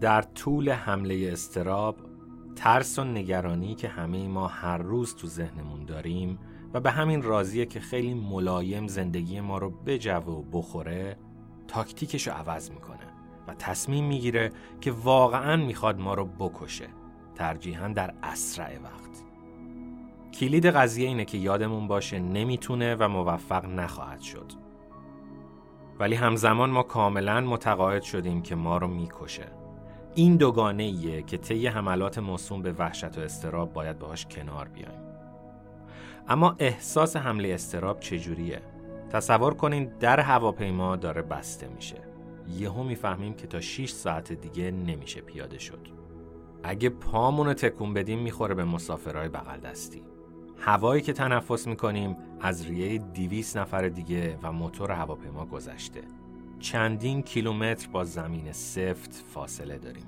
در طول حمله استراب ترس و نگرانی که همه ما هر روز تو ذهنمون داریم و به همین راضیه که خیلی ملایم زندگی ما رو بجوه و بخوره تاکتیکش رو عوض می‌کنه و تصمیم می‌گیره که واقعا می‌خواد ما رو بکشه ترجیحاً در اسرع وقت. کلید قضیه اینه که یادمون باشه نمی‌تونه و موفق نخواهد شد. ولی همزمان ما کاملا متقاعد شدیم که ما رو می‌کشه. این دوگانه ایه که طی حملات موسوم به وحشت و استراب باید باهاش کنار بیایم. اما احساس حمله استراب چجوریه؟ تصور کنین در هواپیما داره بسته میشه. یهو می‌فهمیم که تا 6 ساعت دیگه نمیشه پیاده شد. اگه پامون تکون بدیم می‌خوره به مسافرهای بغل دستی. هوایی که تنفس می‌کنیم از ریه 200 نفر دیگه و موتور هواپیما گذشته. چندین کیلومتر با زمین سفت فاصله داریم.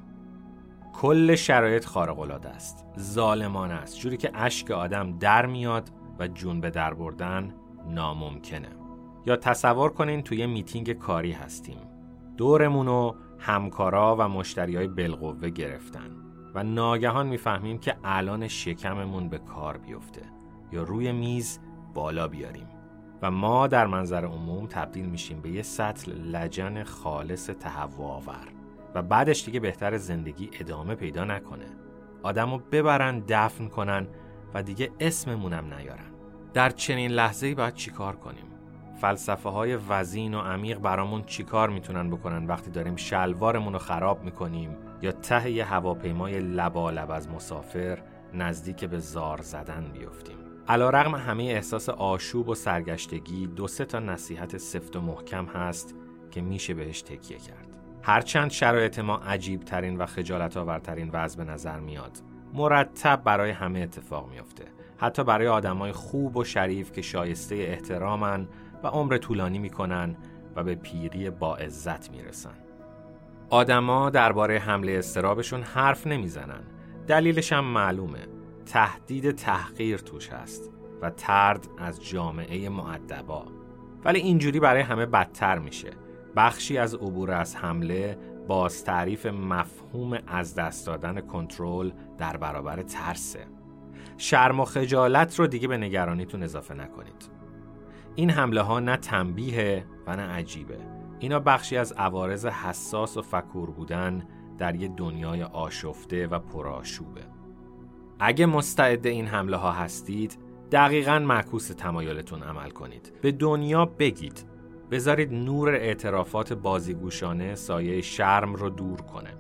کل شرایط خارق است. ظالمانه است. جوری که اشک آدم در میاد و جون به در بردن ناممکنه. یا تصور کنین توی میتینگ کاری هستیم. دورمونو همکارا و مشتری های بالقوه گرفتن و ناگهان می‌فهمیم که الان شکممون به کار بیفته یا روی میز بالا بیاریم. و ما در منظر عموم تبدیل میشیم به یه سطل لجن خالص تهوع آور و بعدش دیگه بهتر زندگی ادامه پیدا نکنه. آدمو ببرن دفن کنن و دیگه اسممونم نیارن. در چنین لحظه ای باید چیکار کنیم؟ فلسفه های وزین و عمیق برامون چیکار می‌تونن بکنن وقتی داریم شلوارمون رو خراب می‌کنیم یا ته یه هواپیمای لبالب از مسافر نزدیک به زار زدن بیفتیم؟ علا رغم همه احساس آشوب و سرگشتگی دو سه تا نصیحت سفت و محکم هست که میشه بهش تکیه کرد. هرچند شرایط ما عجیب ترین و خجالت آورترین وضع به نظر میاد مرتب برای همه اتفاق میافته. حتی برای آدمای خوب و شریف که شایسته احترامن و عمر طولانی می‌کنن و به پیری با عزت می‌رسن. آدما درباره حمله استرابشون حرف نمی‌زنن. دلیلش هم معلومه. تهدید تحقیر توش هست و ترد از جامعه معدبا ولی اینجوری برای همه بدتر میشه. بخشی از عبور از حمله باز تعریف مفهوم از دست دادن کنترل در برابر ترسه. شرم و خجالت رو دیگه به نگرانیتون اضافه نکنید. این حمله ها نه تنبیه و نه عجیبه. اینا بخشی از عوارض حساس و فکور بودن در یه دنیای آشفته و پرآشوبه. اگه مستعد این حمله ها هستید دقیقا معکوس تمایلتون عمل کنید. به دنیا بگید. بذارید نور اعترافات بازیگوشانه سایه شرم رو دور کنه.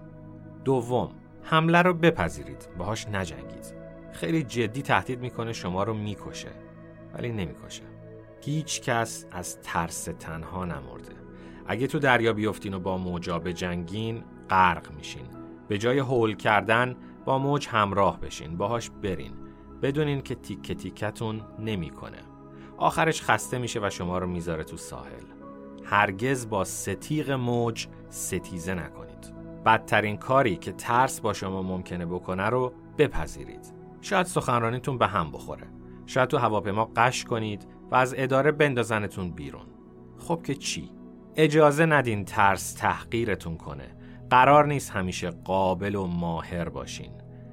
دوم حمله رو بپذیرید. باهاش نجنگید. خیلی جدی تهدید می‌کنه شما رو می‌کشه. ولی نمی‌کشه. هیچ کس از ترس تنها نمرده. اگه تو دریا بیفتین و با موجا به جنگین غرق میشین. به جای هول کردن با موج همراه بشین باهاش برین. بدونین که تیکه تیکتون نمی‌کنه. آخرش خسته میشه و شما رو می‌ذاره تو ساحل. هرگز با ستیق موج ستیزه نکنید. بدترین کاری که ترس با شما ممکنه بکنه رو بپذیرید. شاید سخنرانیتون به هم بخوره. شاید تو هواپیما قش کنید و از اداره بندازنتون بیرون. خب که چی؟ اجازه ندین ترس تحقیرتون کنه. قرار نیست همیشه قابل و ماهر باشین.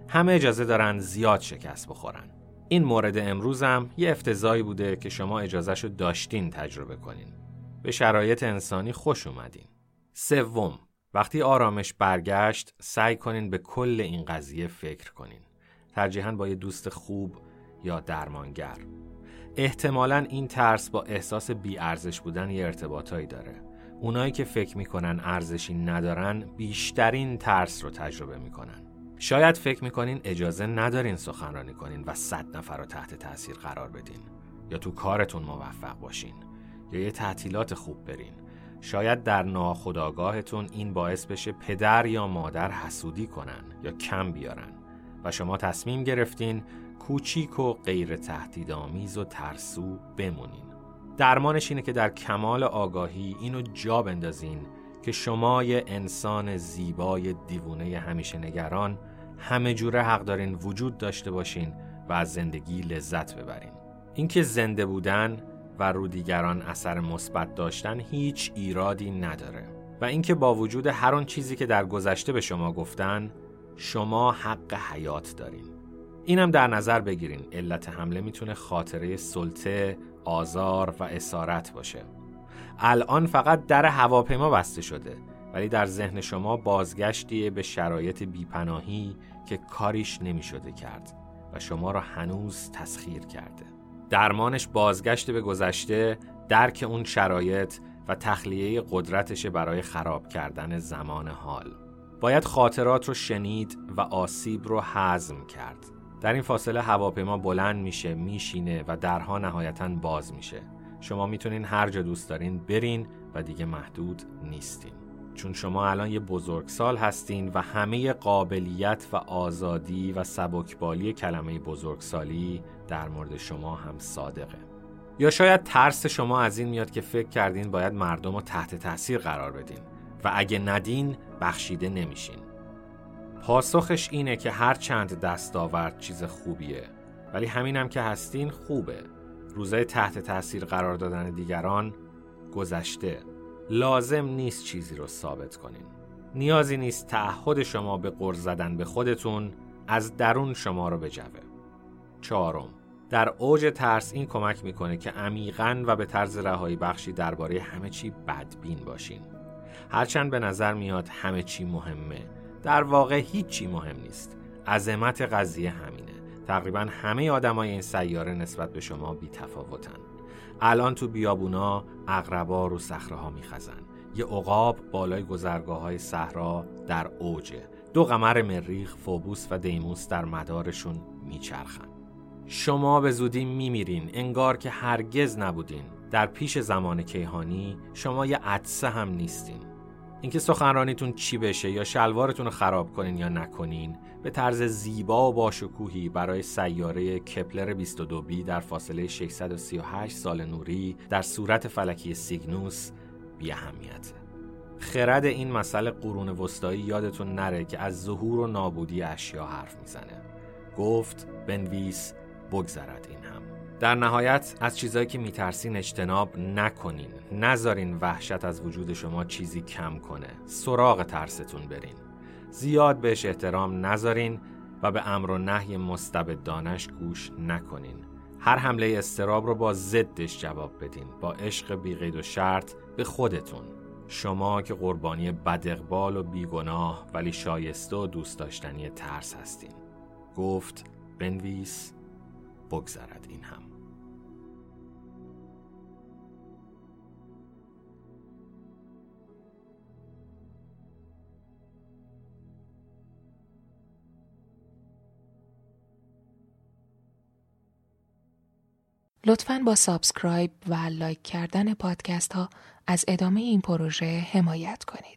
همه اجازه دارن زیاد شکست بخورن. این مورد امروزم یه افتضایی بوده که شما اجازهشو داشتین تجربه کنین. به شرایط انسانی خوش اومدین. سوم وقتی آرامش برگشت سعی کنین به کل این قضیه فکر کنین. ترجیحاً با یه دوست خوب یا درمانگر. احتمالا این ترس با احساس بیارزش بودن یه ارتباطایی داره. اونایی که فکر می‌کنن ارزشی ندارن بیشترین ترس رو تجربه می‌کنن. شاید فکر می‌کنین اجازه ندارین سخنرانی کنین و صد نفر رو تحت تاثیر قرار بدین. یا تو کارتون موفق باشین. یا یه تعطیلات خوب برین. شاید در ناخودآگاهتون این باعث بشه پدر یا مادر حسودی کنن یا کم بیارن. و شما تصمیم گرفتین کوچیک و غیر تهدیدآمیز و ترسو بمونین. درمانش اینه که در کمال آگاهی اینو جا بندازین که شما یه انسان زیبای دیوونه همیشه نگران همه جوره حق دارین وجود داشته باشین و از زندگی لذت ببرین. اینکه زنده بودن و رو دیگران اثر مثبت داشتن هیچ ایرادی نداره. و اینکه با وجود هر آن چیزی که در گذشته به شما گفتن شما حق حیات دارین. اینم در نظر بگیرین. علت حمله می‌تونه خاطره سلطه، آزار و اسارت باشه. الان فقط در هواپیما بسته شده ولی در ذهن شما بازگشتی به شرایط بیپناهی که کاریش نمی‌شده کرد و شما را هنوز تسخیر کرده. درمانش بازگشت به گذشته درک اون شرایط و تخلیه قدرتش برای خراب کردن زمان حال. باید خاطرات رو شنید و آسیب رو حزم کرد. در این فاصله هواپیما بلند میشه میشینه و درها نهایتا باز میشه. شما می‌تونین هر جا دوست دارین برین و دیگه محدود نیستین. چون شما الان یه بزرگسال هستین و همه قابلیت و آزادی و سبکبالی کلمه بزرگسالی در مورد شما هم صادقه. یا شاید ترس شما از این میاد که فکر کردین باید مردم رو تحت تاثیر قرار بدین و اگه ندین بخشیده نمیشین. پاسخش اینه که هر چند دستاورد چیز خوبیه. ولی همینم که هستین خوبه. روزای تحت تاثیر قرار دادن دیگران گذشته. لازم نیست چیزی رو ثابت کنین. نیازی نیست تعهد شما به قرض زدن به خودتون از درون شما رو بجوه. چهارم در اوج ترس این کمک می‌کنه که عمیقا و به طرز رهایی بخشی درباره همه چی بدبین باشین. هرچند به نظر میاد همه چی مهمه. در واقع هیچی مهم نیست. عظمت قضیه همینه. تقریبا همه آدمای این سیاره نسبت به شما بی تفاوتن الان تو بیابونا اقربا رو صخره ها میخزن. یه عقاب بالای گذرگاه های صحرا در اوجه. دو قمر مریخ فوبوس و دیموس در مدارشون میچرخن. شما به زودی میمیرین. انگار که هرگز نبودین. در پیش زمان کیهانی شما یه عدسه هم نیستین. اینکه سخنرانیتون چی بشه یا شلوارتون رو خراب کنین یا نکنین به طرز زیبا و باشکوهی برای سیاره کپلر 22 بی در فاصله 638 سال نوری در صورت فلکی سیگنوس بی اهمیته. خرد این مسئله قرون وسطایی یادتون نره که از ظهور و نابودی اشیا حرف می‌زنه. گفت بنویس بگذرد. در نهایت از چیزایی که میترسین اجتناب نکنین. نذارین وحشت از وجود شما چیزی کم کنه. سراغ ترستون برین. زیاد بهش احترام نذارین و به امر و نهی مستبدانش گوش نکنین. هر حمله استراب رو با ضدش جواب بدین. با عشق بیقید و شرط به خودتون. شما که قربانی بدقبال و بیگناه ولی شایسته و دوست داشتنی ترس هستین. گفت بنویس بگذرد این هم. لطفا با subscribe و like کردن پادکست ها از ادامه این پروژه حمایت کنید.